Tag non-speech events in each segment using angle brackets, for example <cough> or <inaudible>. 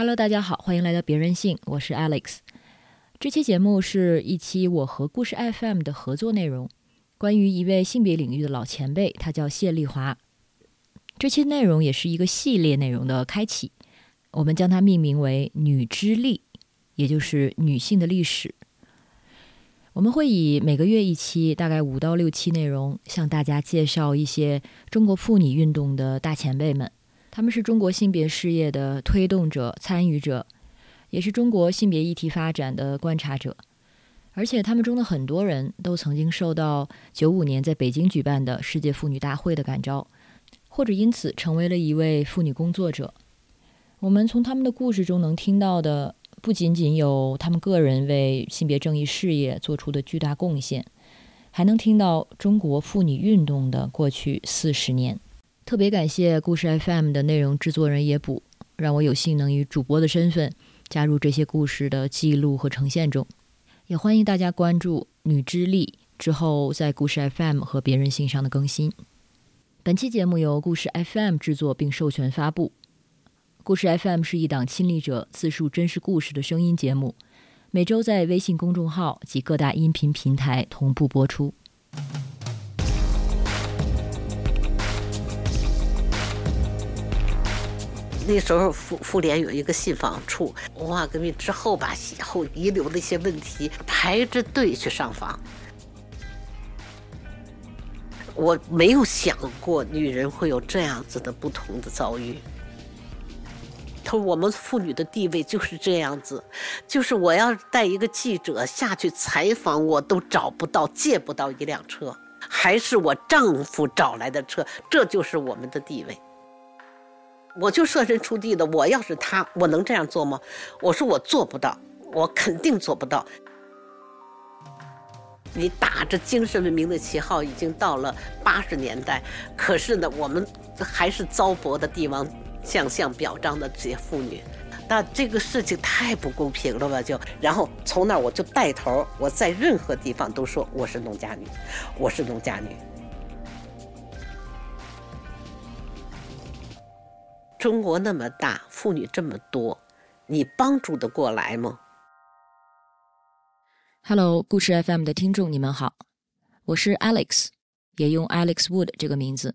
Hello，大家好，欢迎来到别任性，我是 Alex。这期节目是一期我和故事 FM 的合作内容，关于一位性别领域的老前辈，他叫谢丽华。这期内容也是一个系列内容的开启，我们将它命名为“女之力”，也就是女性的历史。我们会以每个月一期，大概五到六期内容，向大家介绍一些中国妇女运动的大前辈们。他们是中国性别事业的推动者、参与者，也是中国性别议题发展的观察者。而且，他们中的很多人都曾经受到九五年在北京举办的世界妇女大会的感召，或者因此成为了一位妇女工作者。我们从他们的故事中能听到的，不仅仅有他们个人为性别正义事业做出的巨大贡献，还能听到中国妇女运动的过去四十年。特别感谢故事 FM 的内容制作人野捕，让我有幸能以主播的身份加入这些故事的记录和呈现中。也欢迎大家关注“女之力”之后在故事 FM 和别人信上的更新。本期节目由故事 FM 制作并授权发布。故事 FM 是一档亲历者自述真实故事的声音节目，每周在微信公众号及各大音频平台同步播出。那时候妇妇联有一个信访处，文化革命之后吧，以后遗留的一些问题，排着队去上访。我没有想过女人会有这样子的不同的遭遇。他说：“我们妇女的地位就是这样子，就是我要带一个记者下去采访，我都找不到、借不到一辆车，还是我丈夫找来的车，这就是我们的地位。”我就设身处地的，我要是他，我能这样做吗？我说我做不到，我肯定做不到。你打着精神文明的旗号，已经到了八十年代，可是呢，我们还是糟粕的帝王将相表彰的这些妇女，那这个事情太不公平了吧？就然后从那我就带头，我在任何地方都说我是农家女，我是农家女。中国那么大，妇女这么多，你帮助得过来吗？Hello，故事 FM 的听众，你们好，我是 Alex，也用 Alex Wood 这个名字。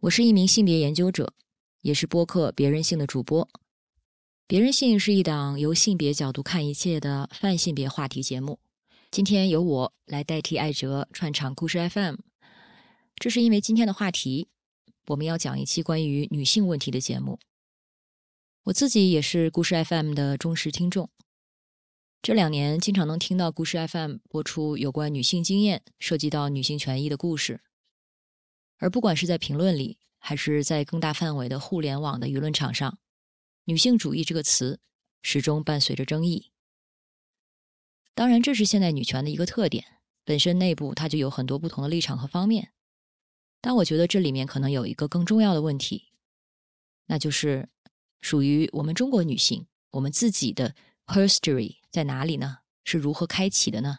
我是一名性别研究者，也是播客《别人性》的主播。《别人性》是一档由性别角度看一切的泛性别话题节目。今天由我来代替艾哲串场故事 FM，这是因为今天的话题。我们要讲一期关于女性问题的节目。我自己也是故事 FM 的忠实听众，这两年经常能听到故事 FM 播出有关女性经验、涉及到女性权益的故事。而不管是在评论里，还是在更大范围的互联网的舆论场上，“女性主义”这个词始终伴随着争议。当然，这是现代女权的一个特点，本身内部它就有很多不同的立场和方面。但我觉得这里面可能有一个更重要的问题，那就是属于我们中国女性，我们自己的 history 在哪里呢？是如何开启的呢？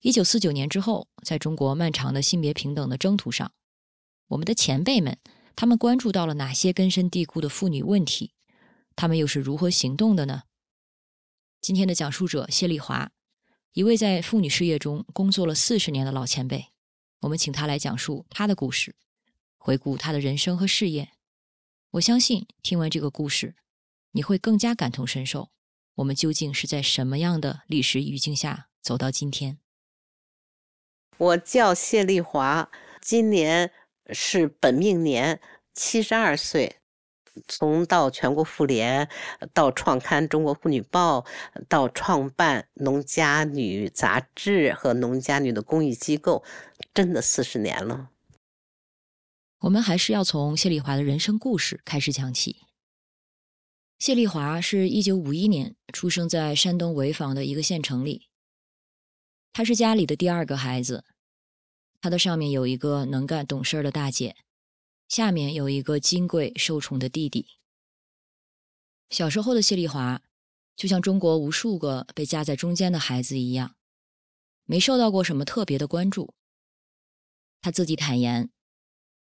一九四九年之后，在中国漫长的性别平等的征途上，我们的前辈们，他们关注到了哪些根深蒂固的妇女问题？他们又是如何行动的呢？今天的讲述者谢丽华，一位在妇女事业中工作了四十年的老前辈。我们请他来讲述他的故事，回顾他的人生和事业。我相信听完这个故事，你会更加感同身受。我们究竟是在什么样的历史语境下走到今天？我叫谢丽华，今年是本命年，七十二岁。从到全国妇联，到创刊《中国妇女报》，到创办《农家女》杂志和《农家女》的公益机构，真的四十年了。我们还是要从谢丽华的人生故事开始讲起。谢丽华是一九五一年出生在山东潍坊的一个县城里，她是家里的第二个孩子，她的上面有一个能干懂事的大姐。下面有一个金贵受宠的弟弟。小时候的谢丽华，就像中国无数个被夹在中间的孩子一样，没受到过什么特别的关注。她自己坦言，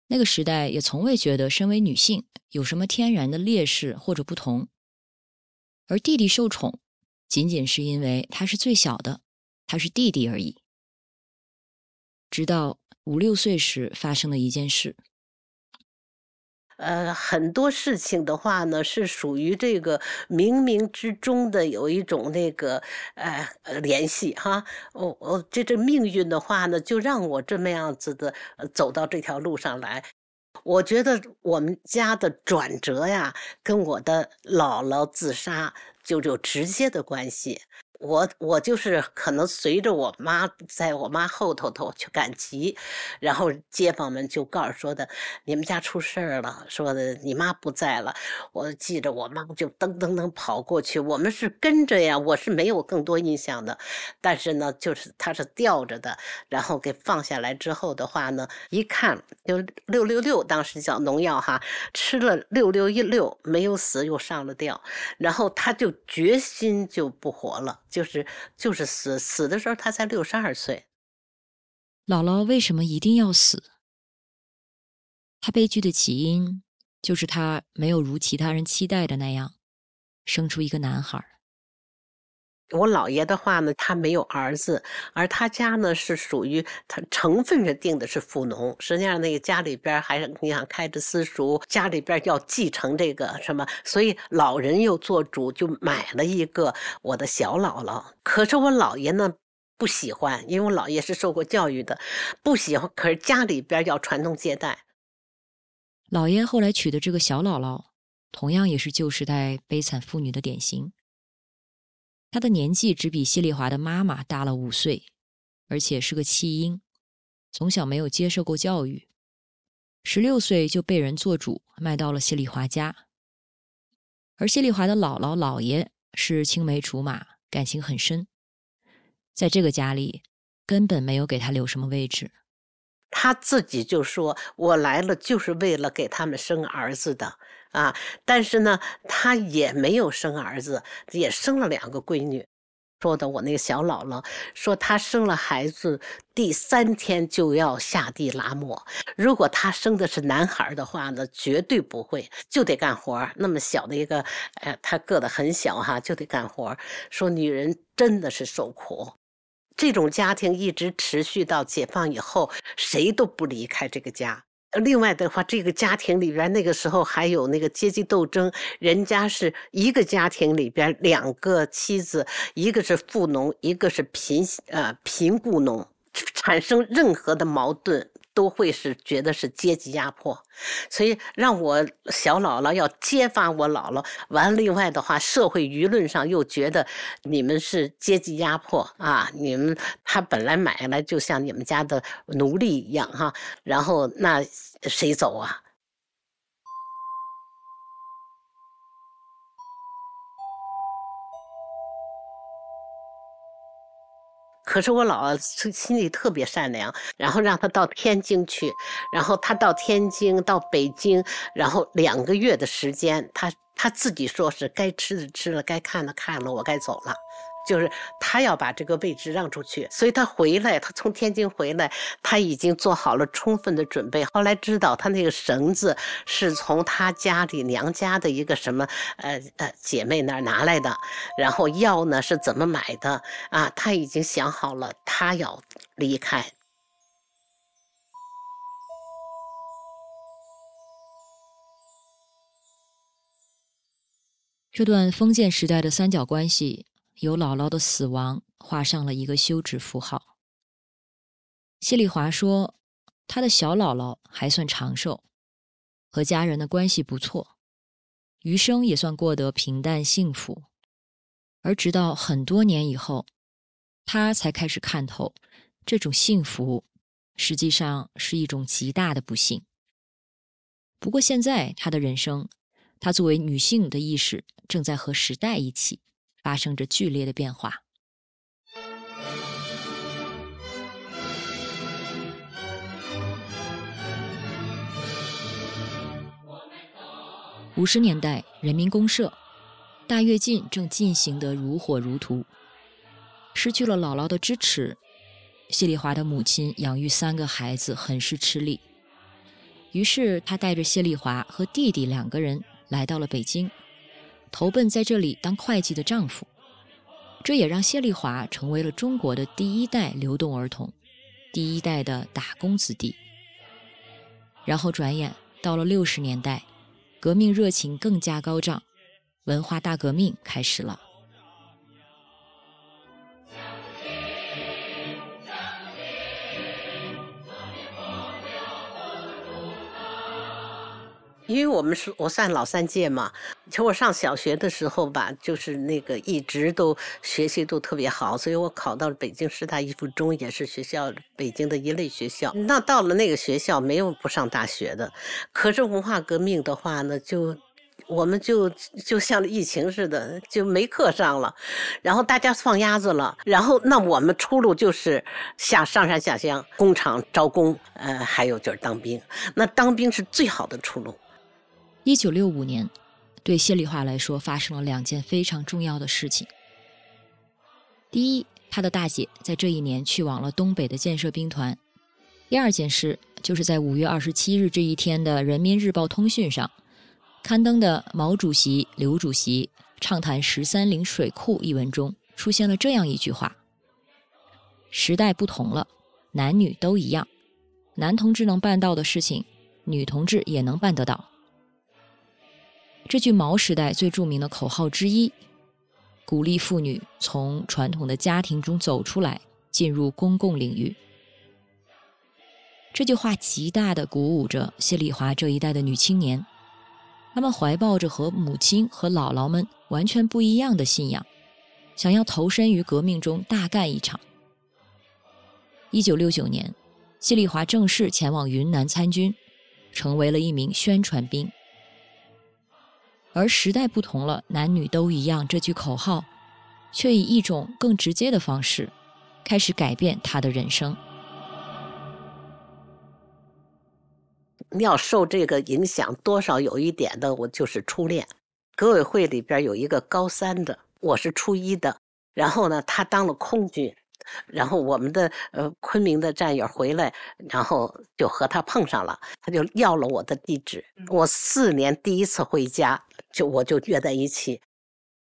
那个时代也从未觉得身为女性有什么天然的劣势或者不同。而弟弟受宠，仅仅是因为他是最小的，他是弟弟而已。直到五六岁时发生的一件事。呃，很多事情的话呢，是属于这个冥冥之中的有一种那个呃联系哈。哦哦，这这命运的话呢，就让我这么样子的走到这条路上来。我觉得我们家的转折呀，跟我的姥姥自杀就有直接的关系。我我就是可能随着我妈，在我妈后头头去赶集，然后街坊们就告诉说的，你们家出事儿了，说的你妈不在了。我记着我妈就噔噔噔跑过去，我们是跟着呀，我是没有更多印象的，但是呢，就是他是吊着的，然后给放下来之后的话呢，一看就六六六，当时叫农药哈，吃了六六一六没有死，又上了吊，然后他就决心就不活了。就是就是死死的时候，他才六十二岁。姥姥为什么一定要死？她悲剧的起因就是她没有如其他人期待的那样生出一个男孩。我姥爷的话呢，他没有儿子，而他家呢是属于他成分上定的是富农。实际上那个家里边还你想开着私塾，家里边要继承这个什么，所以老人又做主，就买了一个我的小姥姥。可是我姥爷呢不喜欢，因为我姥爷是受过教育的，不喜欢。可是家里边要传宗接代，姥爷后来娶的这个小姥姥，同样也是旧时代悲惨妇女的典型。他的年纪只比谢丽华的妈妈大了五岁，而且是个弃婴，从小没有接受过教育，十六岁就被人做主卖到了谢丽华家。而谢丽华的姥姥姥爷是青梅竹马，感情很深，在这个家里根本没有给他留什么位置。他自己就说：“我来了就是为了给他们生儿子的。”啊，但是呢，他也没有生儿子，也生了两个闺女。说的我那个小姥姥说，她生了孩子第三天就要下地拉磨。如果她生的是男孩的话呢，绝对不会，就得干活。那么小的一个，哎，他个子很小哈，就得干活。说女人真的是受苦，这种家庭一直持续到解放以后，谁都不离开这个家。另外的话，这个家庭里边那个时候还有那个阶级斗争，人家是一个家庭里边两个妻子，一个是富农，一个是贫呃贫雇农，产生任何的矛盾。都会是觉得是阶级压迫，所以让我小姥姥要揭发我姥姥。完了，另外的话，社会舆论上又觉得你们是阶级压迫啊！你们他本来买来就像你们家的奴隶一样哈，然后那谁走啊？可是我姥姥心里特别善良，然后让他到天津去，然后他到天津到北京，然后两个月的时间，他他自己说是该吃的吃了，该看的看了，我该走了。就是他要把这个位置让出去，所以他回来，他从天津回来，他已经做好了充分的准备。后来知道他那个绳子是从他家里娘家的一个什么呃呃姐妹那儿拿来的，然后药呢是怎么买的啊？他已经想好了，他要离开。这段封建时代的三角关系。由姥姥的死亡画上了一个休止符号。谢丽华说：“她的小姥姥还算长寿，和家人的关系不错，余生也算过得平淡幸福。而直到很多年以后，她才开始看透，这种幸福实际上是一种极大的不幸。不过现在她的人生，她作为女性的意识正在和时代一起。”发生着剧烈的变化。五十年代，人民公社大跃进正进行得如火如荼。失去了姥姥的支持，谢丽华的母亲养育三个孩子很是吃力。于是，他带着谢丽华和弟弟两个人来到了北京。投奔在这里当会计的丈夫。这也让谢丽华成为了中国的第一代流动儿童，第一代的打工子弟。然后转眼到了六十年代，革命热情更加高涨，文化大革命开始了。因为我们是我算老三届嘛，其实我上小学的时候吧，就是那个一直都学习都特别好，所以我考到了北京师大艺术中，也是学校北京的一类学校。那到了那个学校，没有不上大学的。可是文化革命的话呢，就我们就就像疫情似的，就没课上了，然后大家放鸭子了，然后那我们出路就是下上山下乡，工厂招工，呃，还有就是当兵。那当兵是最好的出路。一九六五年，对谢丽华来说发生了两件非常重要的事情。第一，她的大姐在这一年去往了东北的建设兵团；第二件事，就是在五月二十七日这一天的《人民日报通讯》上刊登的毛主席、刘主席畅谈十三陵水库一文中，出现了这样一句话：“时代不同了，男女都一样，男同志能办到的事情，女同志也能办得到。”这句毛时代最著名的口号之一，鼓励妇女从传统的家庭中走出来，进入公共领域。这句话极大的鼓舞着谢丽华这一代的女青年，她们怀抱着和母亲和姥姥们完全不一样的信仰，想要投身于革命中大干一场。一九六九年，谢丽华正式前往云南参军，成为了一名宣传兵。而时代不同了，男女都一样。这句口号，却以一种更直接的方式，开始改变他的人生。你要受这个影响，多少有一点的，我就是初恋。革委会里边有一个高三的，我是初一的，然后呢，他当了空军。然后我们的呃昆明的战友回来，然后就和他碰上了，他就要了我的地址。我四年第一次回家，就我就约在一起。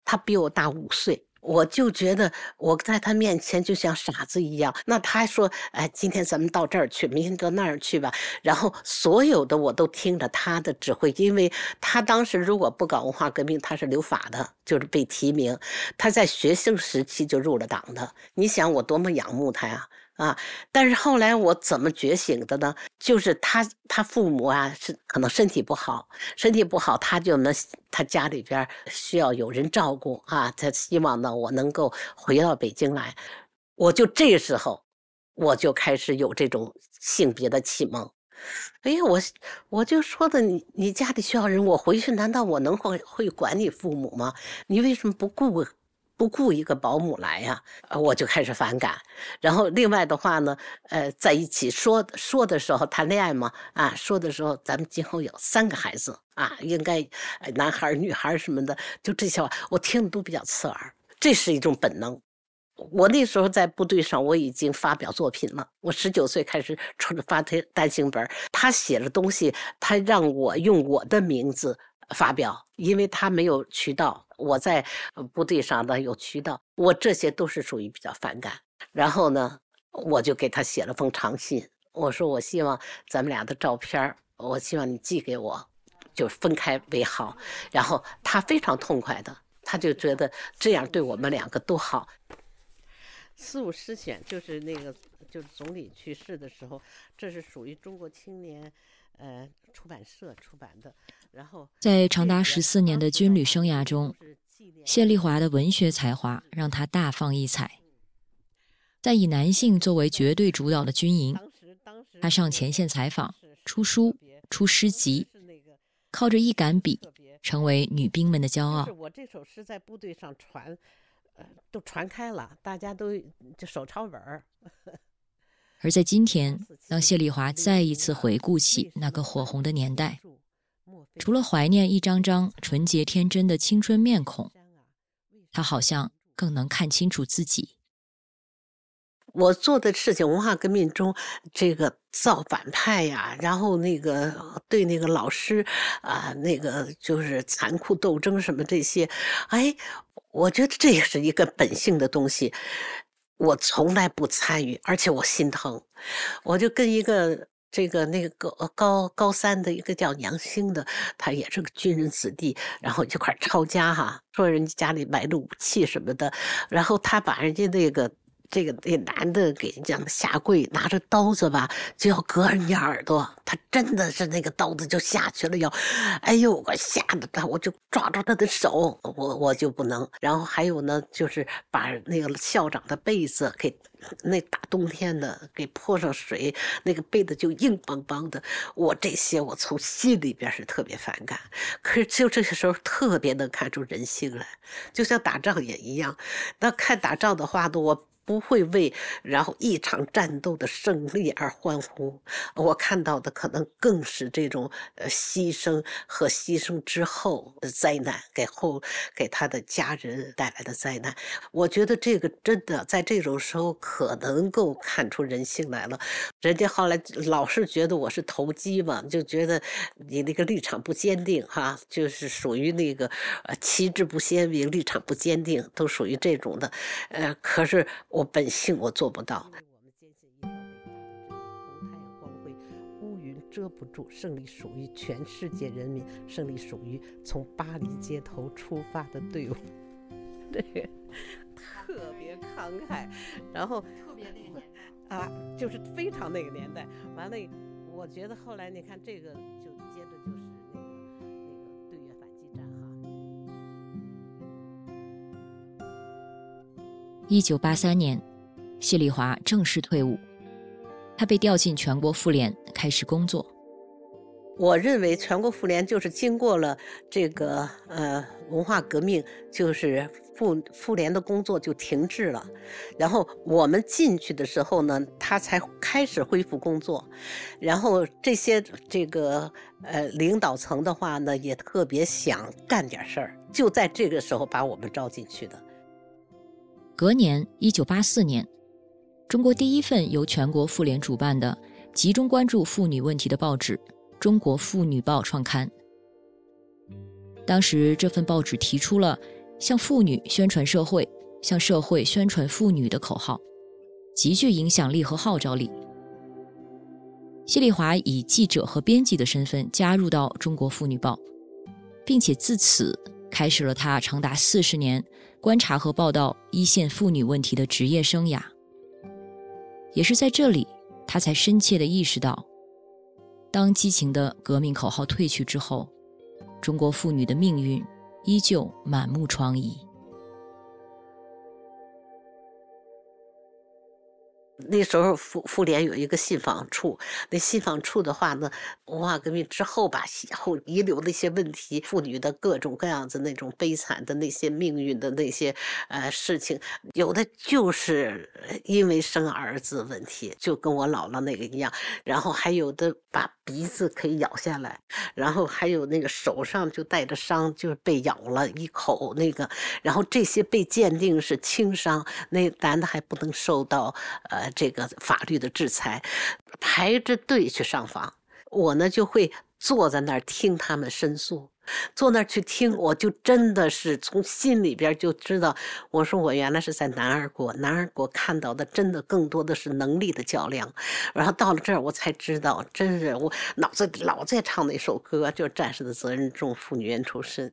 他比我大五岁。我就觉得我在他面前就像傻子一样。那他说：“哎，今天咱们到这儿去，明天到那儿去吧。”然后所有的我都听着他的指挥，因为他当时如果不搞文化革命，他是留法的，就是被提名。他在学生时期就入了党的。你想我多么仰慕他呀！啊但是后来我怎么觉醒的呢？就是他他父母啊，是可能身体不好，身体不好，他就能他家里边需要有人照顾啊。他希望呢，我能够回到北京来。我就这时候，我就开始有这种性别的启蒙。哎呀，我我就说的你你家里需要人，我回去难道我能会会管你父母吗？你为什么不顾？不雇一个保姆来呀，我就开始反感。然后另外的话呢，呃，在一起说说的时候谈恋爱嘛，啊，说的时候咱们今后有三个孩子啊，应该男孩女孩什么的，就这些话我听的都比较刺耳。这是一种本能。我那时候在部队上，我已经发表作品了。我十九岁开始出发单单行本，他写的东西，他让我用我的名字。发表，因为他没有渠道，我在部队上呢有渠道，我这些都是属于比较反感。然后呢，我就给他写了封长信，我说我希望咱们俩的照片我希望你寄给我，就分开为好。然后他非常痛快的，他就觉得这样对我们两个都好。四五师选就是那个，就是总理去世的时候，这是属于中国青年。呃，出版社出版的。在长达十四年的军旅生涯中，谢丽华的文学才华让她大放异彩。在以男性作为绝对主导的军营，她上前线采访、出书、出诗集，靠着一杆笔，成为女兵们的骄傲。我这首诗在部队上传，呃，都传开了，大家都就手抄本儿。而在今 <laughs> 天，当谢丽华再一次回顾起那个火红的年代，除了怀念一张张纯洁天真的青春面孔，他好像更能看清楚自己。我做的事情，文化革命中这个造反派呀，然后那个对那个老师啊，那个就是残酷斗争什么这些，哎，我觉得这也是一个本性的东西，我从来不参与，而且我心疼，我就跟一个。这个那个高高高三的一个叫杨兴的，他也是个军人子弟，然后一块抄家哈，说人家家里埋着武器什么的，然后他把人家那个。这个那男的给人家下跪，拿着刀子吧，就要割人家耳朵。他真的是那个刀子就下去了，要，哎呦，我吓得他，我就抓住他的手，我我就不能。然后还有呢，就是把那个校长的被子给那大冬天的给泼上水，那个被子就硬邦邦的。我这些我从心里边是特别反感，可是就这些时候特别能看出人性来，就像打仗也一样。那看打仗的话呢，我。不会为然后一场战斗的胜利而欢呼，我看到的可能更是这种呃牺牲和牺牲之后的灾难，给后给他的家人带来的灾难。我觉得这个真的在这种时候可能够看出人性来了。人家后来老是觉得我是投机嘛，就觉得你那个立场不坚定哈，就是属于那个呃旗帜不鲜明，立场不坚定，都属于这种的。呃，可是。我本性我做不到。我们坚信一条伟大的红太阳光辉，乌云遮不住，胜利属于全世界人民，胜利属于从巴黎街头出发的队伍。<laughs> 对，特别慷慨，然后特别那个年代啊，就是非常那个年代。完了，我觉得后来你看这个，一九八三年，谢丽华正式退伍，她被调进全国妇联开始工作。我认为全国妇联就是经过了这个呃文化革命，就是妇妇联的工作就停滞了。然后我们进去的时候呢，他才开始恢复工作。然后这些这个呃领导层的话呢，也特别想干点事儿，就在这个时候把我们招进去的。隔年，一九八四年，中国第一份由全国妇联主办的、集中关注妇女问题的报纸《中国妇女报》创刊。当时，这份报纸提出了“向妇女宣传社会，向社会宣传妇女”的口号，极具影响力和号召力。谢丽华以记者和编辑的身份加入到《中国妇女报》，并且自此开始了他长达四十年。观察和报道一线妇女问题的职业生涯，也是在这里，他才深切地意识到，当激情的革命口号褪去之后，中国妇女的命运依旧满目疮痍。那时候妇妇联有一个信访处，那信访处的话呢，文化革命之后吧，后遗留的一些问题，妇女的各种各样子那种悲惨的那些命运的那些呃事情，有的就是因为生儿子问题，就跟我姥姥那个一样，然后还有的把鼻子可以咬下来，然后还有那个手上就带着伤，就是被咬了一口那个，然后这些被鉴定是轻伤，那男的还不能受到呃。这个法律的制裁，排着队去上访，我呢就会坐在那儿听他们申诉，坐那儿去听，我就真的是从心里边就知道，我说我原来是在男儿国，男儿国看到的真的更多的是能力的较量，然后到了这儿我才知道，真是我脑子老在唱那首歌，就是《战士的责任重，妇女冤仇深》。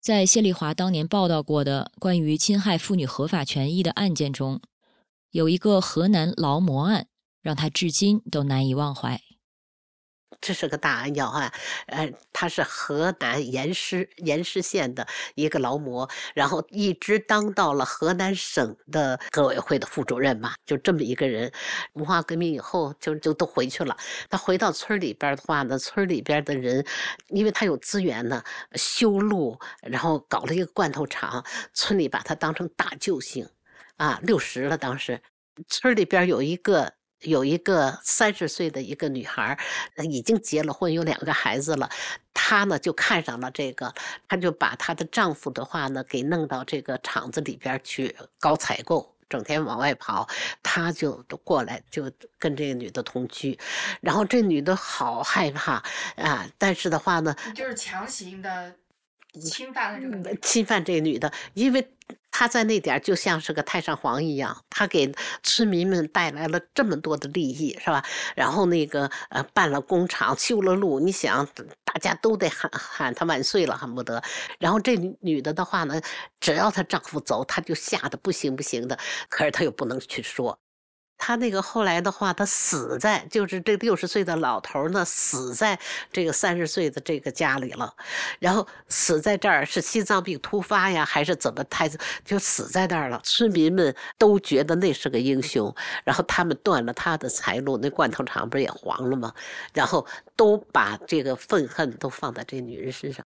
在谢丽华当年报道过的关于侵害妇女合法权益的案件中。有一个河南劳模案，让他至今都难以忘怀。这是个大案要案，呃，他是河南盐师盐师县的一个劳模，然后一直当到了河南省的革委会的副主任嘛，就这么一个人。文化革命以后，就就都回去了。他回到村里边的话呢，村里边的人，因为他有资源呢，修路，然后搞了一个罐头厂，村里把他当成大救星。啊，六十了，当时村里边有一个有一个三十岁的一个女孩，已经结了婚，有两个孩子了。她呢就看上了这个，她就把她的丈夫的话呢给弄到这个厂子里边去搞采购。整天往外跑，她就过来就跟这个女的同居，然后这女的好害怕啊，但是的话呢，就是强行的侵犯了这个侵犯这个女的，因为。她在那点就像是个太上皇一样，她给村民们带来了这么多的利益，是吧？然后那个呃，办了工厂，修了路，你想，大家都得喊喊她万岁了，恨不得。然后这女的的话呢，只要她丈夫走，她就吓得不行不行的，可是她又不能去说。他那个后来的话，他死在就是这六十岁的老头呢，死在这个三十岁的这个家里了，然后死在这儿是心脏病突发呀，还是怎么？他就死在那儿了。村民们都觉得那是个英雄，然后他们断了他的财路，那罐头厂不是也黄了吗？然后都把这个愤恨都放在这女人身上，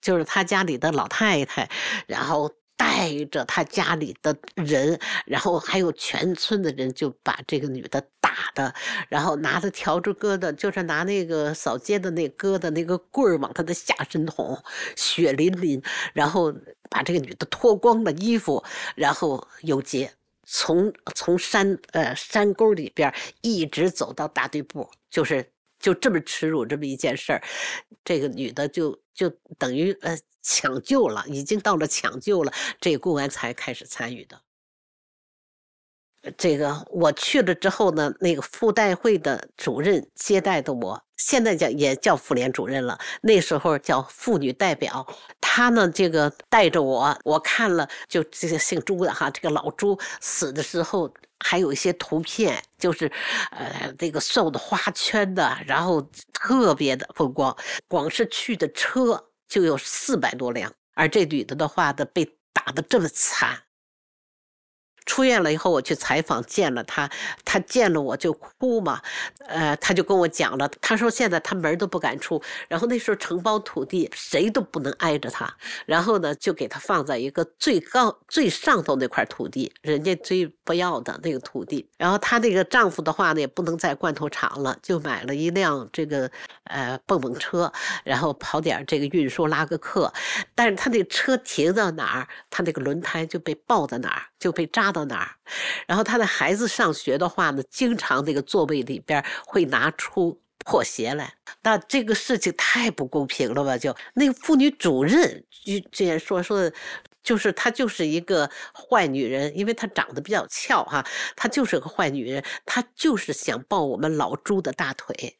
就是他家里的老太太，然后。带着他家里的人，然后还有全村的人，就把这个女的打的，然后拿着笤帚疙瘩，就是拿那个扫街的那疙瘩那个棍儿往她的下身捅，血淋淋，然后把这个女的脱光了衣服，然后游街，从从山呃山沟里边一直走到大队部，就是就这么耻辱这么一件事儿，这个女的就就等于呃。抢救了，已经到了抢救了，这公安才开始参与的。这个我去了之后呢，那个妇代会的主任接待的我，现在叫也叫妇联主任了，那时候叫妇女代表。他呢，这个带着我，我看了，就这个姓朱的哈，这个老朱死的时候还有一些图片，就是呃那个送的花圈的，然后特别的风光，光是去的车。就有四百多辆，而这女的的话呢被打的这么惨。出院了以后，我去采访，见了他，他见了我就哭嘛，呃，他就跟我讲了，他说现在他门都不敢出，然后那时候承包土地，谁都不能挨着他，然后呢，就给他放在一个最高最上头那块土地，人家最不要的那个土地，然后她那个丈夫的话呢，也不能在罐头厂了，就买了一辆这个呃蹦蹦车，然后跑点这个运输拉个客，但是他那车停到哪儿，他那个轮胎就被爆在哪儿，就被扎。到哪儿？然后他的孩子上学的话呢，经常这个座位里边会拿出破鞋来。那这个事情太不公平了吧？就那个妇女主任就这样说说，就是她就是一个坏女人，因为她长得比较俏哈，她就是个坏女人，她就是想抱我们老朱的大腿。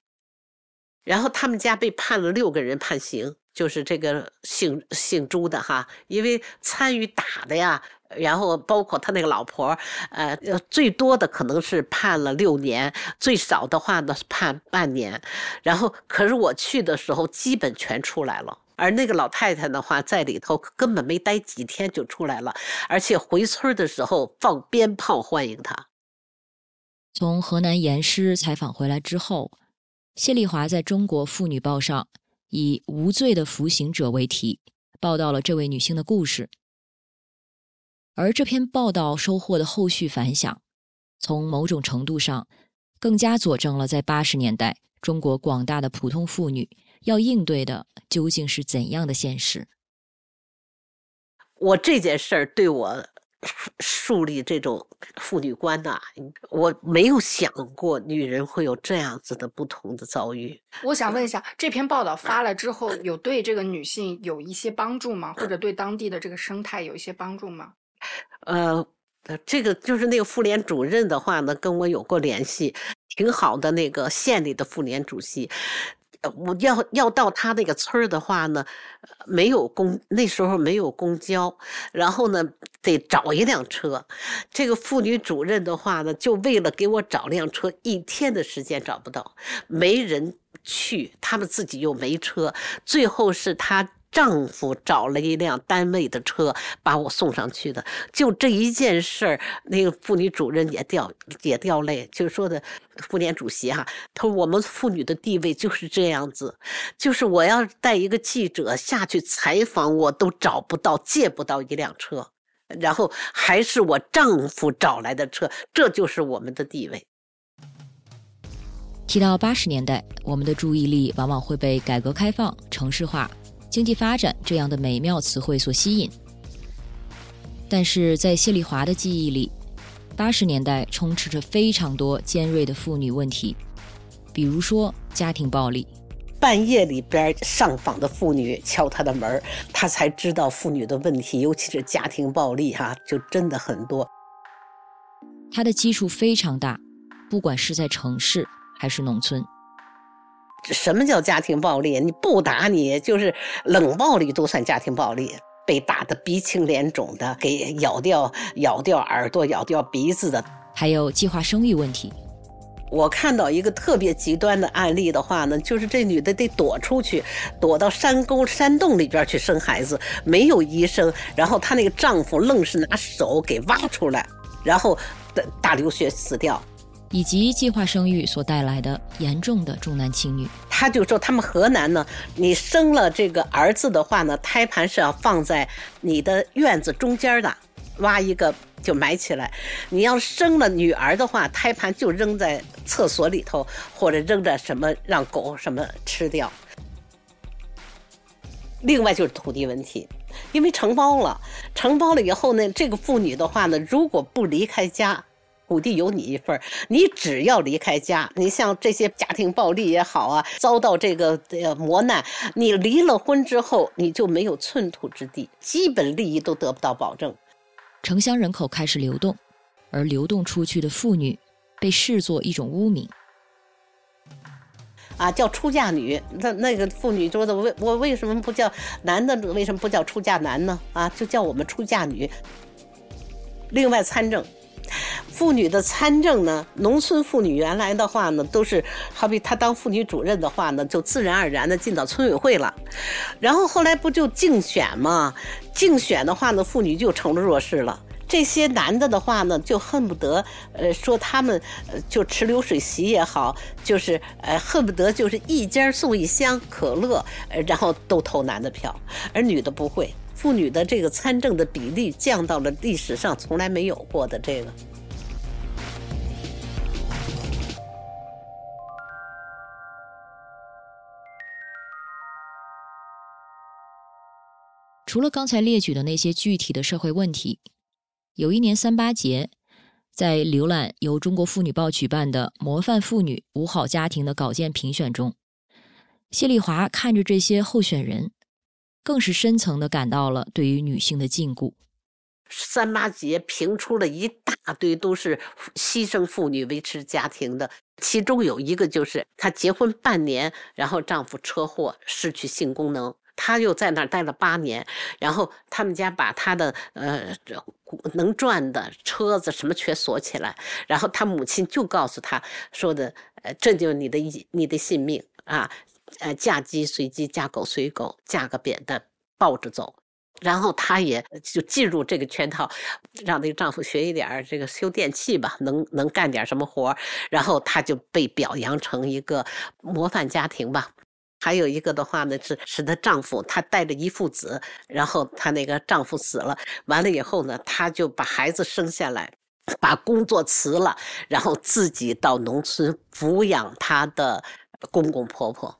然后他们家被判了六个人判刑，就是这个姓姓朱的哈，因为参与打的呀。然后包括他那个老婆，呃，最多的可能是判了六年，最少的话呢判半年。然后，可是我去的时候基本全出来了，而那个老太太的话在里头根本没待几天就出来了，而且回村的时候放鞭炮欢迎她。从河南严师采访回来之后，谢丽华在中国妇女报上以“无罪的服刑者”为题，报道了这位女性的故事。而这篇报道收获的后续反响，从某种程度上，更加佐证了在八十年代中国广大的普通妇女要应对的究竟是怎样的现实。我这件事儿对我树立这种妇女观呐，我没有想过女人会有这样子的不同的遭遇。我想问一下，这篇报道发了之后，有对这个女性有一些帮助吗？或者对当地的这个生态有一些帮助吗？呃，这个就是那个妇联主任的话呢，跟我有过联系，挺好的。那个县里的妇联主席，我要要到他那个村儿的话呢，没有公那时候没有公交，然后呢得找一辆车。这个妇女主任的话呢，就为了给我找辆车，一天的时间找不到，没人去，他们自己又没车，最后是他。丈夫找了一辆单位的车把我送上去的，就这一件事儿，那个妇女主任也掉也掉泪，就说的妇联主席哈，他说我们妇女的地位就是这样子，就是我要带一个记者下去采访，我都找不到借不到一辆车，然后还是我丈夫找来的车，这就是我们的地位。提到八十年代，我们的注意力往往会被改革开放、城市化。经济发展这样的美妙词汇所吸引，但是在谢丽华的记忆里，八十年代充斥着非常多尖锐的妇女问题，比如说家庭暴力。半夜里边上访的妇女敲他的门他才知道妇女的问题，尤其是家庭暴力哈，就真的很多。他的基数非常大，不管是在城市还是农村。什么叫家庭暴力？你不打你就是冷暴力都算家庭暴力。被打得鼻青脸肿的，给咬掉咬掉耳朵、咬掉鼻子的，还有计划生育问题。我看到一个特别极端的案例的话呢，就是这女的得躲出去，躲到山沟、山洞里边去生孩子，没有医生，然后她那个丈夫愣是拿手给挖出来，然后大流血死掉。以及计划生育所带来的严重的重男轻女，他就说他们河南呢，你生了这个儿子的话呢，胎盘是要放在你的院子中间的，挖一个就埋起来；你要生了女儿的话，胎盘就扔在厕所里头，或者扔在什么让狗什么吃掉。另外就是土地问题，因为承包了，承包了以后呢，这个妇女的话呢，如果不离开家。土地有你一份你只要离开家，你像这些家庭暴力也好啊，遭到这个呃磨难，你离了婚之后，你就没有寸土之地，基本利益都得不到保证。城乡人口开始流动，而流动出去的妇女被视作一种污名，啊，叫出嫁女。那那个妇女说的，为我为什么不叫男的？为什么不叫出嫁男呢？啊，就叫我们出嫁女。另外参政。妇女的参政呢？农村妇女原来的话呢，都是好比她当妇女主任的话呢，就自然而然的进到村委会了。然后后来不就竞选吗？竞选的话呢，妇女就成了弱势了。这些男的的话呢，就恨不得呃说他们呃就吃流水席也好，就是呃恨不得就是一家送一箱可乐，呃然后都投男的票，而女的不会。妇女的这个参政的比例降到了历史上从来没有过的这个。除了刚才列举的那些具体的社会问题，有一年三八节，在浏览由中国妇女报举办的模范妇女五好家庭的稿件评选中，谢丽华看着这些候选人。更是深层的感到了对于女性的禁锢。三八节评出了一大堆都是牺牲妇女维持家庭的，其中有一个就是她结婚半年，然后丈夫车祸失去性功能，她又在那儿待了八年，然后他们家把她的呃能转的车子什么全锁起来，然后她母亲就告诉她说的，呃，这就是你的你的性命啊。呃，嫁鸡随鸡，嫁狗随狗，嫁个扁担抱着走，然后她也就进入这个圈套，让那个丈夫学一点这个修电器吧，能能干点什么活然后她就被表扬成一个模范家庭吧。还有一个的话呢，是是她丈夫，她带着一父子，然后她那个丈夫死了，完了以后呢，她就把孩子生下来，把工作辞了，然后自己到农村抚养她的公公婆婆。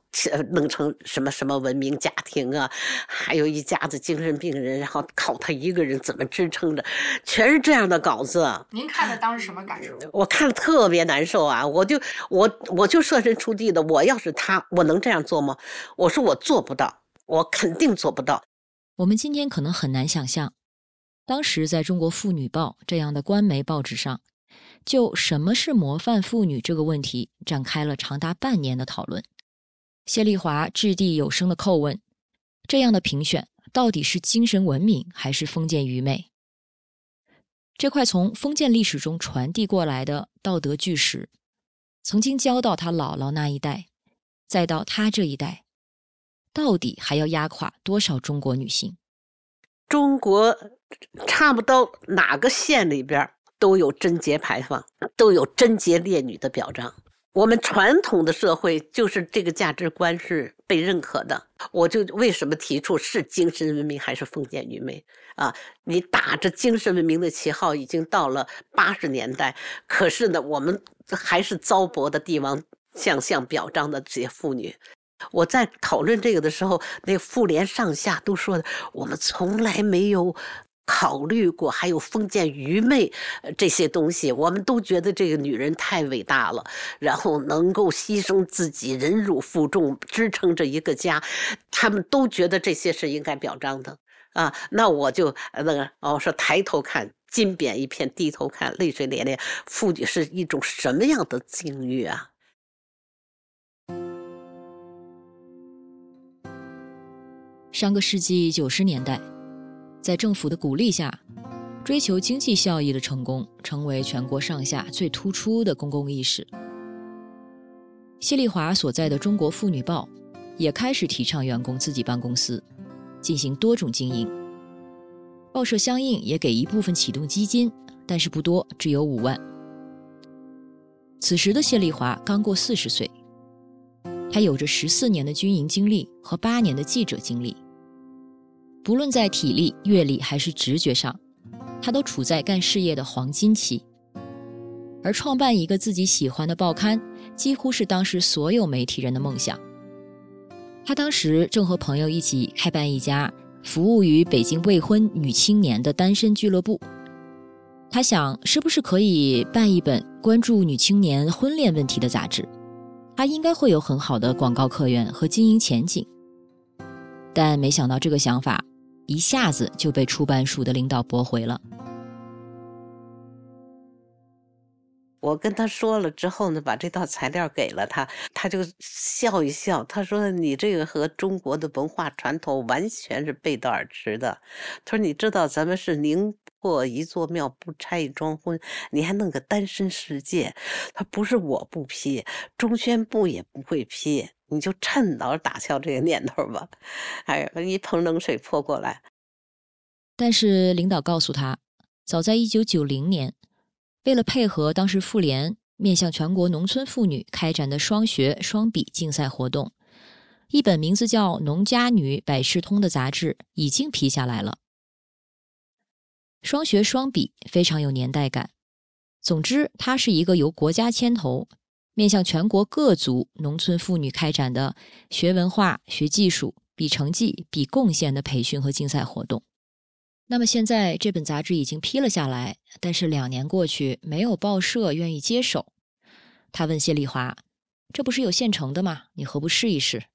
弄成什么什么文明家庭啊？还有一家子精神病人，然后靠他一个人怎么支撑着？全是这样的稿子。您看的当时什么感受？我看了特别难受啊！我就我我就设身处地的，我要是他，我能这样做吗？我说我做不到，我肯定做不到。我们今天可能很难想象，当时在中国妇女报这样的官媒报纸上，就什么是模范妇女这个问题展开了长达半年的讨论。谢丽华掷地有声的叩问：“这样的评选到底是精神文明还是封建愚昧？这块从封建历史中传递过来的道德巨石，曾经教到他姥姥那一代，再到他这一代，到底还要压垮多少中国女性？中国差不多哪个县里边都有贞节牌坊，都有贞洁烈女的表彰。”我们传统的社会就是这个价值观是被认可的，我就为什么提出是精神文明还是封建愚昧啊？你打着精神文明的旗号，已经到了八十年代，可是呢，我们还是糟粕的帝王将相表彰的这些妇女。我在讨论这个的时候，那妇联上下都说的，我们从来没有考虑过，还有封建愚昧这些东西，我们都觉得这个女人太伟大了，然后能够牺牲自己，忍辱负重，支撑着一个家，他们都觉得这些是应该表彰的啊。那我就那个哦，说抬头看金匾一片，低头看泪水涟涟，妇女是一种什么样的境遇啊？上个世纪九十年代。在政府的鼓励下，追求经济效益的成功成为全国上下最突出的公共意识。谢丽华所在的《中国妇女报》也开始提倡员工自己办公司，进行多种经营。报社相应也给一部分启动基金，但是不多，只有五万。此时的谢丽华刚过四十岁，她有着十四年的军营经历和八年的记者经历。不论在体力、阅历还是直觉上，他都处在干事业的黄金期。而创办一个自己喜欢的报刊，几乎是当时所有媒体人的梦想。他当时正和朋友一起开办一家服务于北京未婚女青年的单身俱乐部。他想，是不是可以办一本关注女青年婚恋问题的杂志？他应该会有很好的广告客源和经营前景。但没想到，这个想法。一下子就被出版署的领导驳回了。我跟他说了之后呢，把这套材料给了他，他就笑一笑，他说：“你这个和中国的文化传统完全是背道而驰的。”他说：“你知道咱们是宁破一座庙，不拆一桩婚，你还弄个单身世界？他不是我不批，中宣部也不会批。”你就趁早打消这个念头吧，哎，一盆冷水泼过来。但是领导告诉他，早在一九九零年，为了配合当时妇联面向全国农村妇女开展的双学双比竞赛活动，一本名字叫《农家女百事通》的杂志已经批下来了。双学双比非常有年代感。总之，它是一个由国家牵头。面向全国各族农村妇女开展的学文化、学技术、比成绩、比贡献的培训和竞赛活动。那么现在这本杂志已经批了下来，但是两年过去，没有报社愿意接手。他问谢丽华：“这不是有现成的吗？你何不试一试？”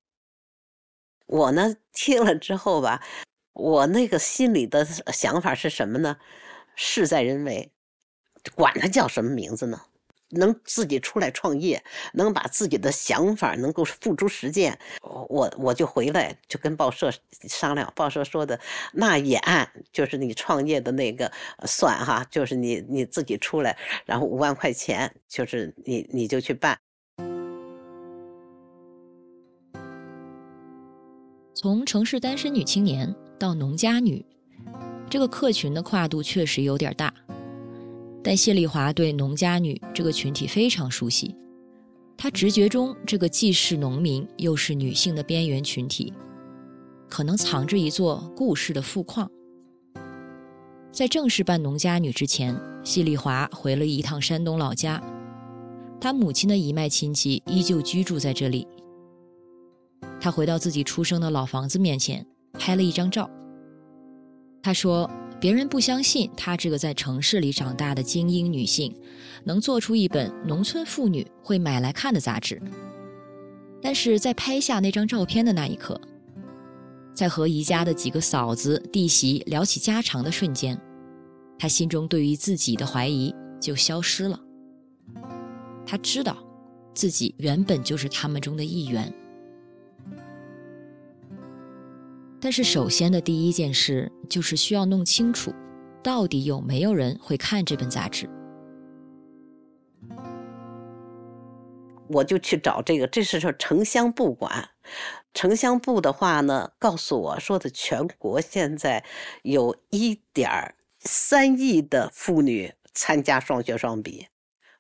我呢听了之后吧，我那个心里的想法是什么呢？事在人为，管它叫什么名字呢？能自己出来创业，能把自己的想法能够付诸实践，我我就回来就跟报社商量，报社说的那也按就是你创业的那个算哈，就是你你自己出来，然后五万块钱，就是你你就去办。从城市单身女青年到农家女，这个客群的跨度确实有点大。但谢丽华对农家女这个群体非常熟悉，她直觉中这个既是农民又是女性的边缘群体，可能藏着一座故事的富矿。在正式办农家女之前，谢丽华回了一趟山东老家，她母亲的一脉亲戚依旧居住在这里。她回到自己出生的老房子面前，拍了一张照。她说。别人不相信她这个在城市里长大的精英女性，能做出一本农村妇女会买来看的杂志。但是在拍下那张照片的那一刻，在和宜家的几个嫂子弟媳聊起家常的瞬间，她心中对于自己的怀疑就消失了。她知道，自己原本就是他们中的一员。但是，首先的第一件事就是需要弄清楚，到底有没有人会看这本杂志。我就去找这个，这是说城乡部管，城乡部的话呢，告诉我说的全国现在有一点三亿的妇女参加双学双比，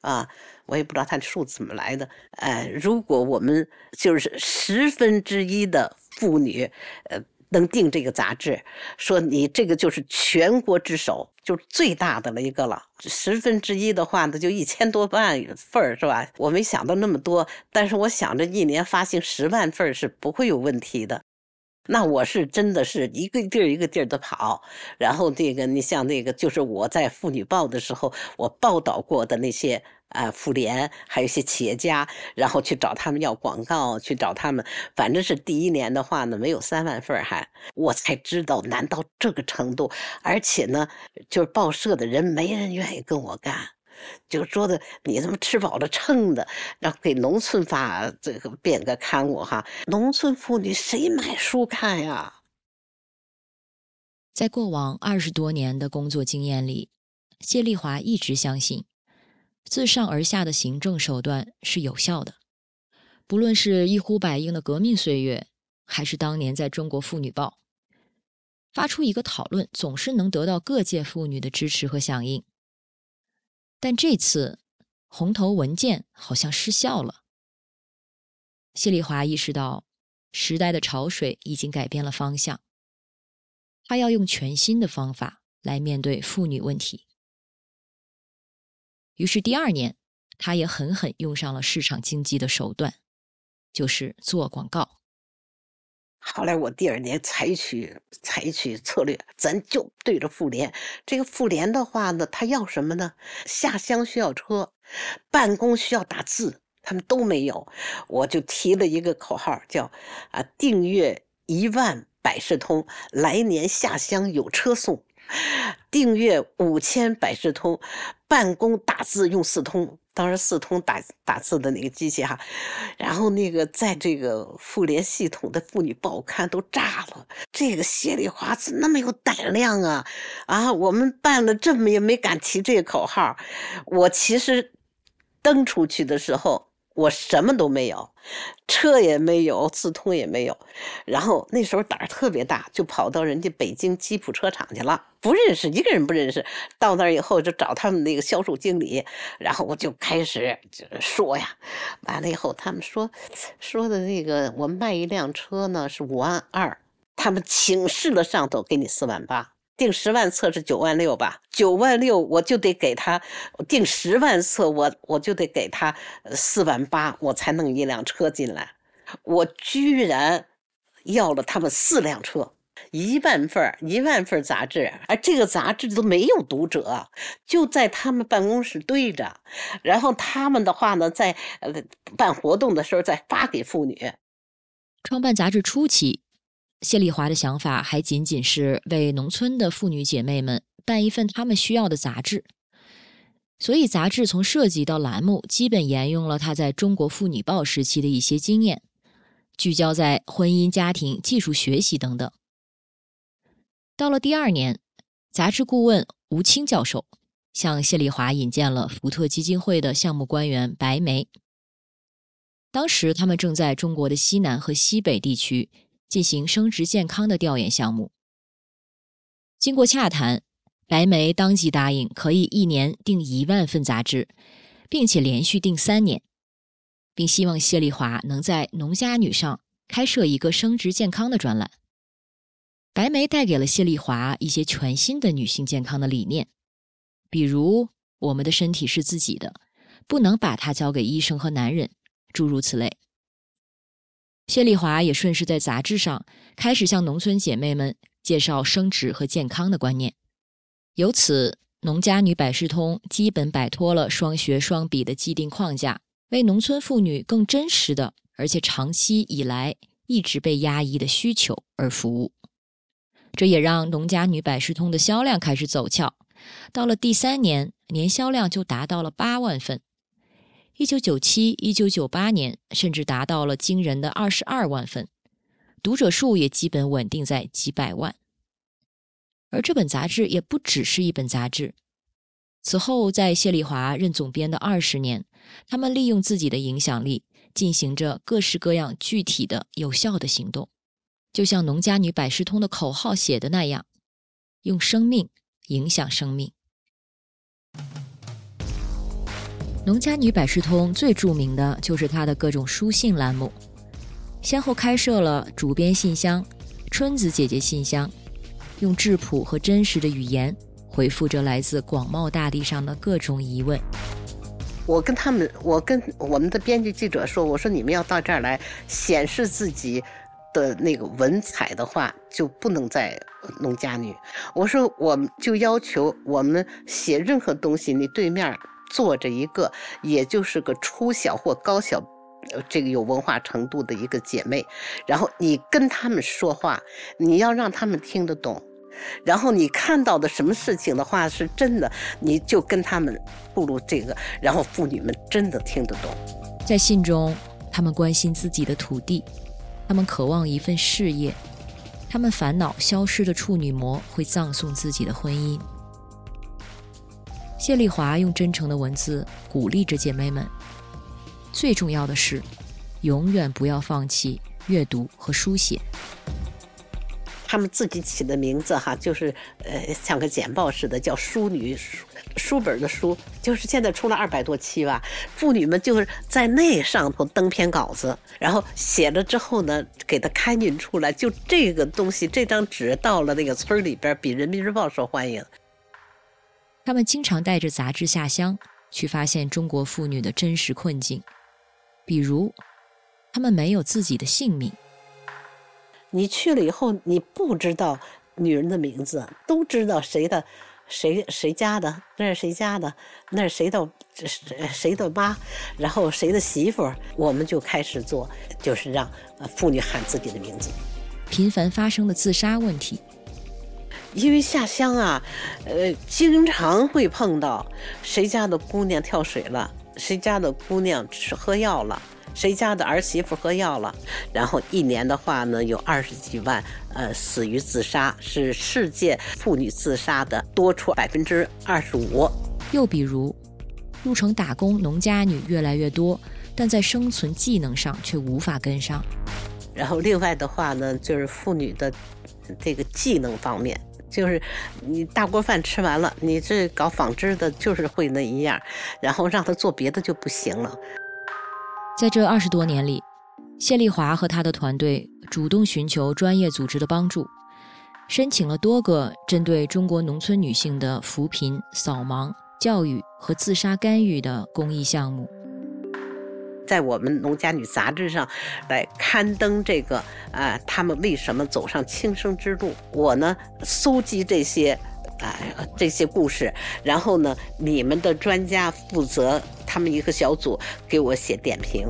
啊，我也不知道他的数字怎么来的。哎，如果我们就是十分之一的妇女，呃。能订这个杂志，说你这个就是全国之首，就最大的了一个了。十分之一的话，那就一千多万份儿，是吧？我没想到那么多，但是我想着一年发行十万份是不会有问题的。那我是真的是一个地儿一个地儿的跑，然后这个你像那个，就是我在《妇女报》的时候，我报道过的那些啊妇联，还有一些企业家，然后去找他们要广告，去找他们，反正是第一年的话呢，没有三万份还，我才知道，难到这个程度，而且呢，就是报社的人没人愿意跟我干。就说的你他妈吃饱了撑的，然后给农村发这个编个刊物哈，农村妇女谁买书看呀？在过往二十多年的工作经验里，谢丽华一直相信，自上而下的行政手段是有效的。不论是一呼百应的革命岁月，还是当年在中国妇女报发出一个讨论，总是能得到各界妇女的支持和响应。但这次红头文件好像失效了。谢丽华意识到，时代的潮水已经改变了方向。她要用全新的方法来面对妇女问题。于是第二年，她也狠狠用上了市场经济的手段，就是做广告。后来我第二年采取采取策略，咱就对着妇联。这个妇联的话呢，他要什么呢？下乡需要车，办公需要打字，他们都没有。我就提了一个口号，叫啊，订阅一万百事通，来年下乡有车送。订阅五千百事通，办公打字用四通，当时四通打打字的那个机器哈，然后那个在这个妇联系统的妇女报刊都炸了。这个谢丽华怎那么有胆量啊？啊，我们办了这么也没敢提这个口号。我其实登出去的时候。我什么都没有，车也没有，自通也没有。然后那时候胆儿特别大，就跑到人家北京吉普车厂去了，不认识一个人，不认识。到那儿以后就找他们那个销售经理，然后我就开始说呀。完了以后，他们说说的那个，我卖一辆车呢是五万二，他们请示了上头，给你四万八。订十万册是九万六吧？九万六我就得给他订十万册，我我就得给他四万八，我才弄一辆车进来。我居然要了他们四辆车，一万份一万份杂志，而这个杂志都没有读者，就在他们办公室堆着。然后他们的话呢，在办活动的时候再发给妇女。创办杂志初期。谢丽华的想法还仅仅是为农村的妇女姐妹们办一份她们需要的杂志，所以杂志从设计到栏目基本沿用了她在中国妇女报时期的一些经验，聚焦在婚姻、家庭、技术学习等等。到了第二年，杂志顾问吴清教授向谢丽华引荐了福特基金会的项目官员白梅。当时他们正在中国的西南和西北地区。进行生殖健康的调研项目。经过洽谈，白梅当即答应可以一年订一万份杂志，并且连续订三年，并希望谢丽华能在《农家女》上开设一个生殖健康的专栏。白梅带给了谢丽华一些全新的女性健康的理念，比如“我们的身体是自己的，不能把它交给医生和男人”，诸如此类。谢丽华也顺势在杂志上开始向农村姐妹们介绍生殖和健康的观念，由此，农家女百事通基本摆脱了双学双比的既定框架，为农村妇女更真实的，而且长期以来一直被压抑的需求而服务。这也让农家女百事通的销量开始走俏，到了第三年，年销量就达到了八万份。一九九七、一九九八年，甚至达到了惊人的二十二万份，读者数也基本稳定在几百万。而这本杂志也不只是一本杂志。此后，在谢丽华任总编的二十年，他们利用自己的影响力，进行着各式各样具体的、有效的行动，就像《农家女百事通》的口号写的那样：“用生命影响生命。”农家女百事通最著名的就是它的各种书信栏目，先后开设了主编信箱、春子姐姐信箱，用质朴和真实的语言回复着来自广袤大地上的各种疑问。我跟他们，我跟我们的编辑记者说：“我说你们要到这儿来显示自己的那个文采的话，就不能在农家女。我说，我们就要求我们写任何东西，你对面坐着一个，也就是个初小或高小，这个有文化程度的一个姐妹，然后你跟他们说话，你要让他们听得懂。然后你看到的什么事情的话是真的，你就跟他们步入这个，然后妇女们真的听得懂。在信中，他们关心自己的土地，他们渴望一份事业，他们烦恼消失的处女膜会葬送自己的婚姻。谢丽华用真诚的文字鼓励着姐妹们。最重要的是，永远不要放弃阅读和书写。他们自己起的名字哈，就是呃，像个简报似的，叫“淑女”，书书本的书，就是现在出了二百多期吧。妇女们就是在那上头登篇稿子，然后写了之后呢，给它刊印出来。就这个东西，这张纸到了那个村里边，比《人民日报》受欢迎。他们经常带着杂志下乡，去发现中国妇女的真实困境，比如，他们没有自己的姓名。你去了以后，你不知道女人的名字，都知道谁的，谁谁家的，那是谁家的，那是谁的，谁的妈，然后谁的媳妇，我们就开始做，就是让妇女喊自己的名字。频繁发生的自杀问题，因为下乡啊，呃，经常会碰到谁家的姑娘跳水了，谁家的姑娘吃喝药了。谁家的儿媳妇喝药了？然后一年的话呢，有二十几万，呃，死于自杀，是世界妇女自杀的多出百分之二十五。又比如，入城打工农家女越来越多，但在生存技能上却无法跟上。然后另外的话呢，就是妇女的这个技能方面，就是你大锅饭吃完了，你这搞纺织的，就是会那一样，然后让他做别的就不行了。在这二十多年里，谢丽华和他的团队主动寻求专业组织的帮助，申请了多个针对中国农村女性的扶贫、扫盲、教育和自杀干预的公益项目，在我们《农家女》杂志上来刊登这个啊，他们为什么走上轻生之路？我呢，搜集这些。哎，这些故事，然后呢，你们的专家负责他们一个小组给我写点评。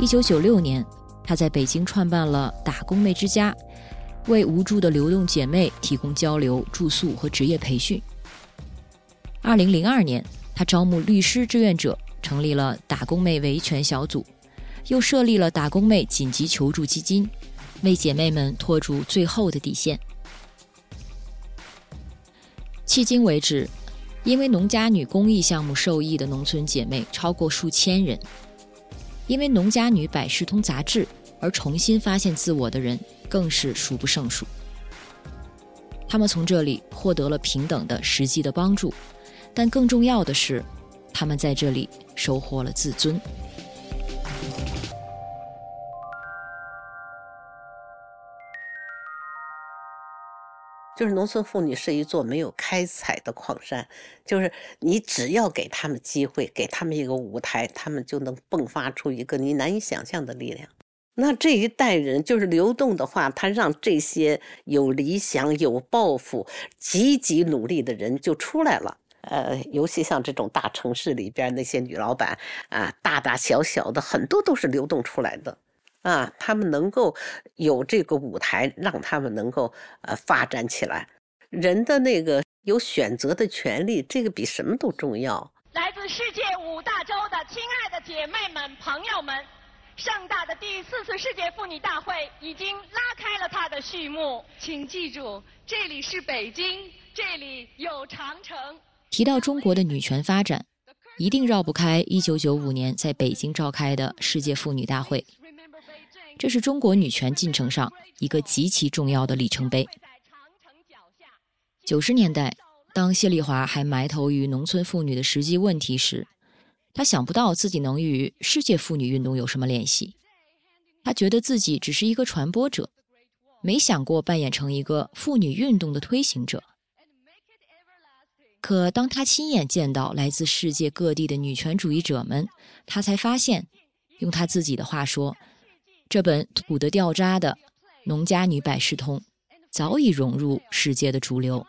一九九六年，他在北京创办了打工妹之家，为无助的流动姐妹提供交流、住宿和职业培训。二零零二年，他招募律师志愿者，成立了打工妹维权小组，又设立了打工妹紧急求助基金，为姐妹们拖住最后的底线。迄今为止，因为农家女公益项目受益的农村姐妹超过数千人；因为《农家女百事通》杂志而重新发现自我的人更是数不胜数。他们从这里获得了平等的实际的帮助，但更重要的是，他们在这里收获了自尊。就是农村妇女是一座没有开采的矿山，就是你只要给他们机会，给他们一个舞台，他们就能迸发出一个你难以想象的力量。那这一代人就是流动的话，他让这些有理想、有抱负、积极努力的人就出来了。呃，尤其像这种大城市里边那些女老板啊，大大小小的很多都是流动出来的。啊，他们能够有这个舞台，让他们能够呃发展起来。人的那个有选择的权利，这个比什么都重要。来自世界五大洲的亲爱的姐妹们、朋友们，盛大的第四次世界妇女大会已经拉开了它的序幕。请记住，这里是北京，这里有长城。提到中国的女权发展，一定绕不开1995年在北京召开的世界妇女大会。这是中国女权进程上一个极其重要的里程碑。九十年代，当谢丽华还埋头于农村妇女的实际问题时，她想不到自己能与世界妇女运动有什么联系。她觉得自己只是一个传播者，没想过扮演成一个妇女运动的推行者。可当他亲眼见到来自世界各地的女权主义者们，他才发现，用他自己的话说。这本土得掉渣的《农家女百事通》早已融入世界的主流。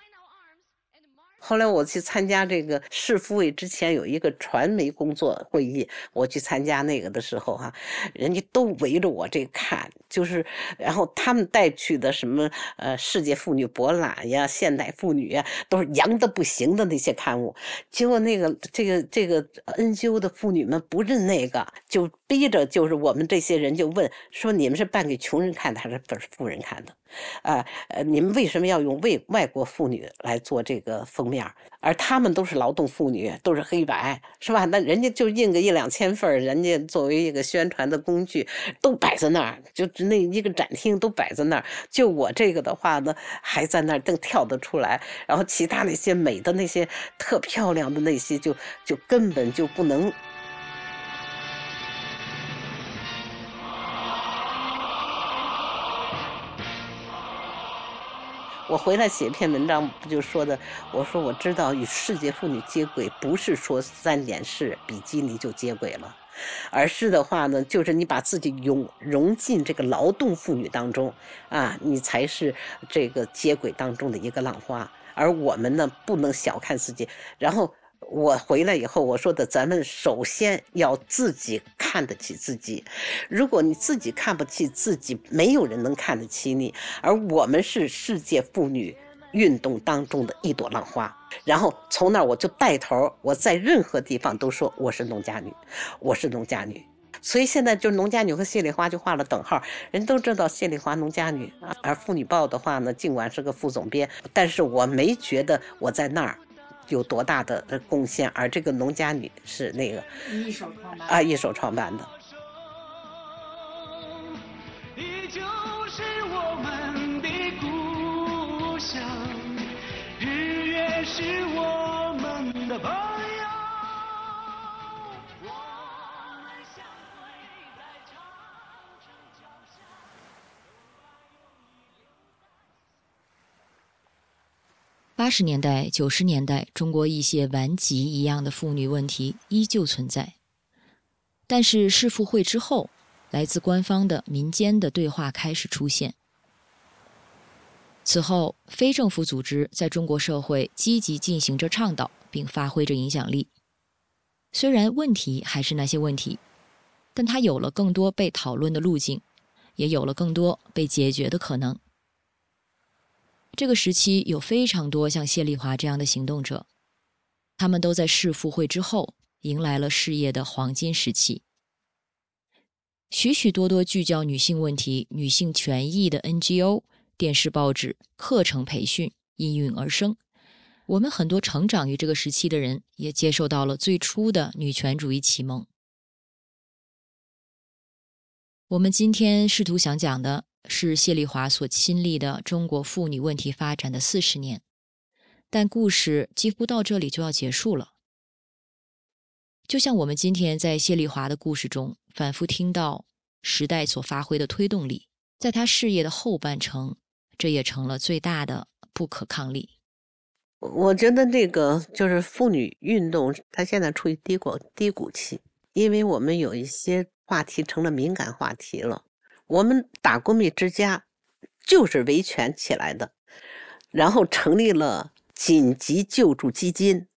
后来我去参加这个市妇委之前有一个传媒工作会议，我去参加那个的时候哈，人家都围着我这看，就是然后他们带去的什么呃世界妇女博览呀、现代妇女呀，都是洋的不行的那些刊物。结果那个这个这个 NGO 的妇女们不认那个，就逼着就是我们这些人就问说：你们是办给穷人看的还是本富人看的？啊呃，你们为什么要用为外国妇女来做这个封面？而他们都是劳动妇女，都是黑白，是吧？那人家就印个一两千份，人家作为一个宣传的工具，都摆在那儿，就那一个展厅都摆在那儿。就我这个的话呢，还在那儿正跳得出来，然后其他那些美的那些特漂亮的那些，就就根本就不能。我回来写一篇文章，不就说的？我说我知道与世界妇女接轨，不是说三点式比基尼就接轨了，而是的话呢，就是你把自己融融进这个劳动妇女当中啊，你才是这个接轨当中的一个浪花。而我们呢，不能小看自己，然后。我回来以后，我说的，咱们首先要自己看得起自己。如果你自己看不起自己，没有人能看得起你。而我们是世界妇女运动当中的一朵浪花。然后从那儿我就带头，我在任何地方都说我是农家女，我是农家女。所以现在就农家女和谢丽华就画了等号，人都知道谢丽华农家女。而妇女报的话呢，尽管是个副总编，但是我没觉得我在那儿。有多大的贡献？而这个农家女是那个一手创办啊，一手创办的。八十年代、九十年代，中国一些顽疾一样的妇女问题依旧存在。但是世妇会之后，来自官方的、民间的对话开始出现。此后，非政府组织在中国社会积极进行着倡导，并发挥着影响力。虽然问题还是那些问题，但它有了更多被讨论的路径，也有了更多被解决的可能。这个时期有非常多像谢丽华这样的行动者，他们都在世妇会之后迎来了事业的黄金时期。许许多多聚焦女性问题、女性权益的 NGO、电视、报纸、课程培训应运而生。我们很多成长于这个时期的人，也接受到了最初的女权主义启蒙。我们今天试图想讲的。是谢丽华所亲历的中国妇女问题发展的四十年，但故事几乎到这里就要结束了。就像我们今天在谢丽华的故事中反复听到时代所发挥的推动力，在她事业的后半程，这也成了最大的不可抗力。我觉得这个就是妇女运动，它现在处于低谷低谷期，因为我们有一些话题成了敏感话题了。我们打工蜜之家就是维权起来的，然后成立了紧急救助基金。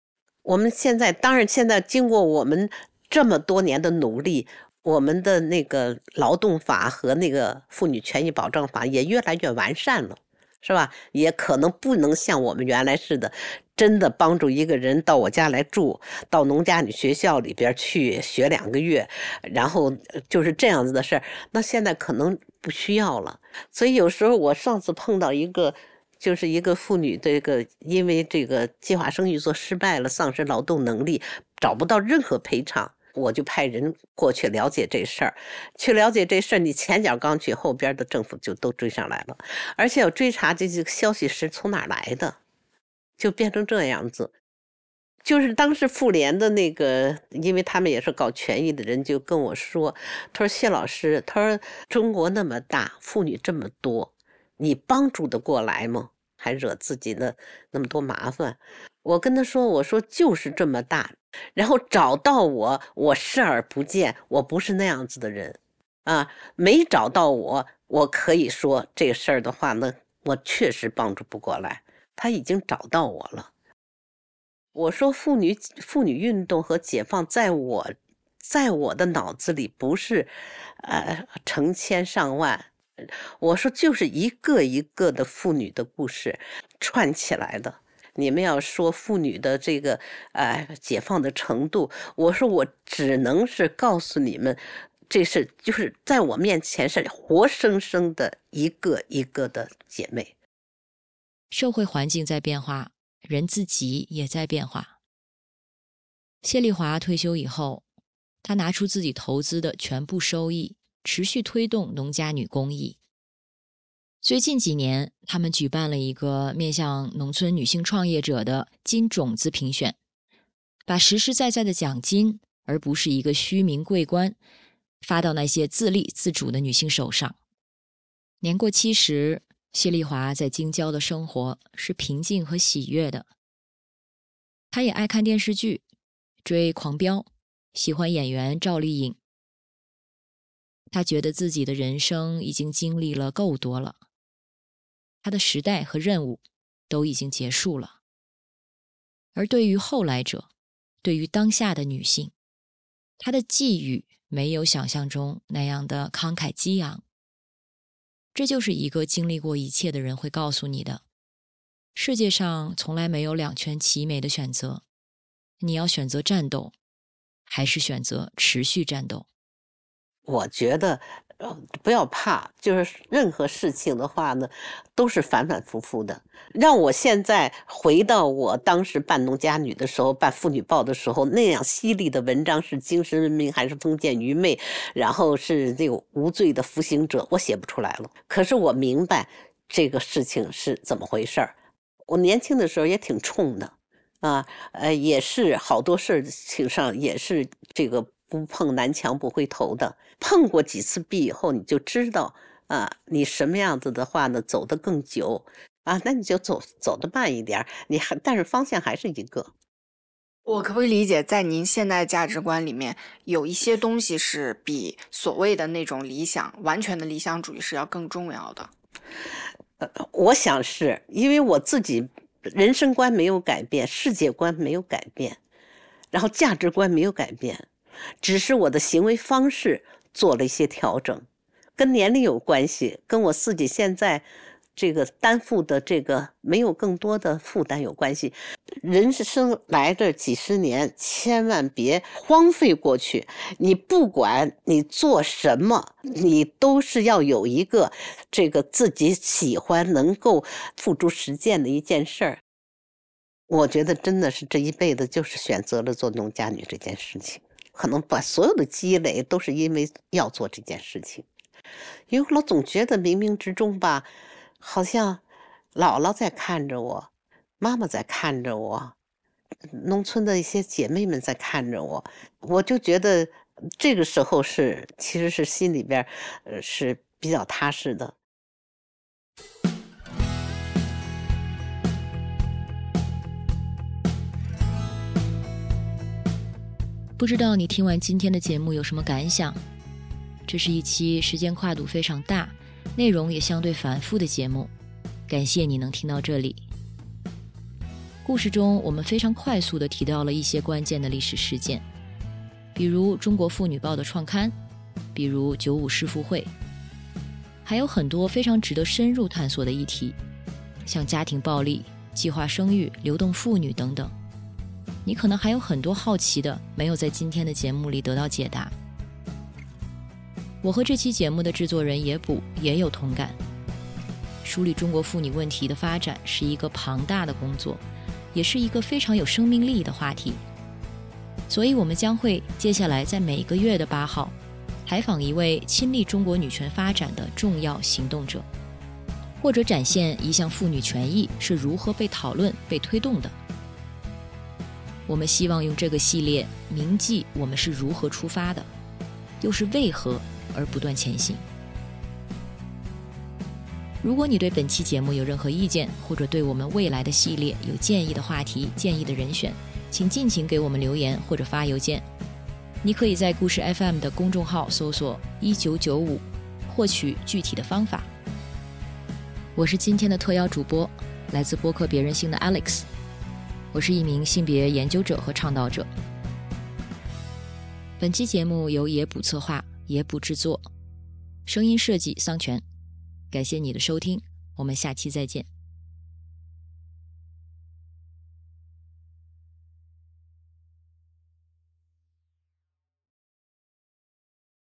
我们现在当然现在经过我们这么多年的努力，我们的那个劳动法和那个妇女权益保障法也越来越完善了，是吧？也可能不能像我们原来似的。真的帮助一个人到我家来住，到农家女学校里边去学两个月，然后就是这样子的事儿。那现在可能不需要了。所以有时候我上次碰到一个，就是一个妇女，这个因为这个计划生育做失败了，丧失劳动能力，找不到任何赔偿，我就派人过去了解这事儿。去了解这事儿，你前脚刚去，后边的政府就都追上来了，而且要追查这些消息是从哪来的。就变成这样子，就是当时妇联的那个，因为他们也是搞权益的人，就跟我说：“他说谢老师，他说中国那么大，妇女这么多，你帮助得过来吗？还惹自己的那么多麻烦？”我跟他说：“我说就是这么大，然后找到我，我视而不见，我不是那样子的人。”啊，没找到我，我可以说这事儿的话呢，我确实帮助不过来。他已经找到我了。我说妇女妇女运动和解放，在我在我的脑子里不是，呃，成千上万。我说就是一个一个的妇女的故事串起来的。你们要说妇女的这个呃解放的程度，我说我只能是告诉你们，这是就是在我面前是活生生的一个一个的姐妹。社会环境在变化，人自己也在变化。谢丽华退休以后，她拿出自己投资的全部收益，持续推动农家女公益。最近几年，他们举办了一个面向农村女性创业者的金种子评选，把实实在在的奖金，而不是一个虚名桂冠，发到那些自立自主的女性手上。年过七十，谢丽华在京郊的生活是平静和喜悦的。她也爱看电视剧，追《狂飙》，喜欢演员赵丽颖。他觉得自己的人生已经经历了够多了。他的时代和任务都已经结束了，而对于后来者，对于当下的女性，她的寄语没有想象中那样的慷慨激昂。这就是一个经历过一切的人会告诉你的：世界上从来没有两全其美的选择，你要选择战斗，还是选择持续战斗？我觉得。不要怕，就是任何事情的话呢，都是反反复复的。让我现在回到我当时办农家女的时候，办妇女报的时候，那样犀利的文章是精神文明还是封建愚昧，然后是这个无罪的服刑者，我写不出来了。可是我明白这个事情是怎么回事儿。我年轻的时候也挺冲的，啊，呃，也是好多事情上也是这个。不碰南墙不回头的，碰过几次壁以后，你就知道啊，你什么样子的话呢，走得更久啊，那你就走走得慢一点，你还但是方向还是一个。我可不可以理解，在您现在价值观里面，有一些东西是比所谓的那种理想、完全的理想主义是要更重要的？呃，我想是因为我自己人生观没有改变，世界观没有改变，然后价值观没有改变。只是我的行为方式做了一些调整，跟年龄有关系，跟我自己现在这个担负的这个没有更多的负担有关系。人生来这几十年，千万别荒废过去。你不管你做什么，你都是要有一个这个自己喜欢、能够付诸实践的一件事儿。我觉得真的是这一辈子就是选择了做农家女这件事情。可能把所有的积累都是因为要做这件事情，因为我总觉得冥冥之中吧，好像姥姥在看着我，妈妈在看着我，农村的一些姐妹们在看着我，我就觉得这个时候是其实是心里边呃是比较踏实的。不知道你听完今天的节目有什么感想？这是一期时间跨度非常大、内容也相对繁复的节目。感谢你能听到这里。故事中，我们非常快速地提到了一些关键的历史事件，比如《中国妇女报》的创刊，比如九五世妇会，还有很多非常值得深入探索的议题，像家庭暴力、计划生育、流动妇女等等。你可能还有很多好奇的，没有在今天的节目里得到解答。我和这期节目的制作人野捕也有同感。梳理中国妇女问题的发展是一个庞大的工作，也是一个非常有生命力的话题。所以，我们将会接下来在每个月的八号，采访一位亲历中国女权发展的重要行动者，或者展现一项妇女权益是如何被讨论、被推动的。我们希望用这个系列铭记我们是如何出发的，又是为何而不断前行。如果你对本期节目有任何意见，或者对我们未来的系列有建议的话题、建议的人选，请尽情给我们留言或者发邮件。你可以在故事 FM 的公众号搜索“一九九五”，获取具体的方法。我是今天的特邀主播，来自播客别人性的 Alex。我是一名性别研究者和倡导者。本期节目由野捕策划、野捕制作，声音设计桑泉。感谢你的收听，我们下期再见。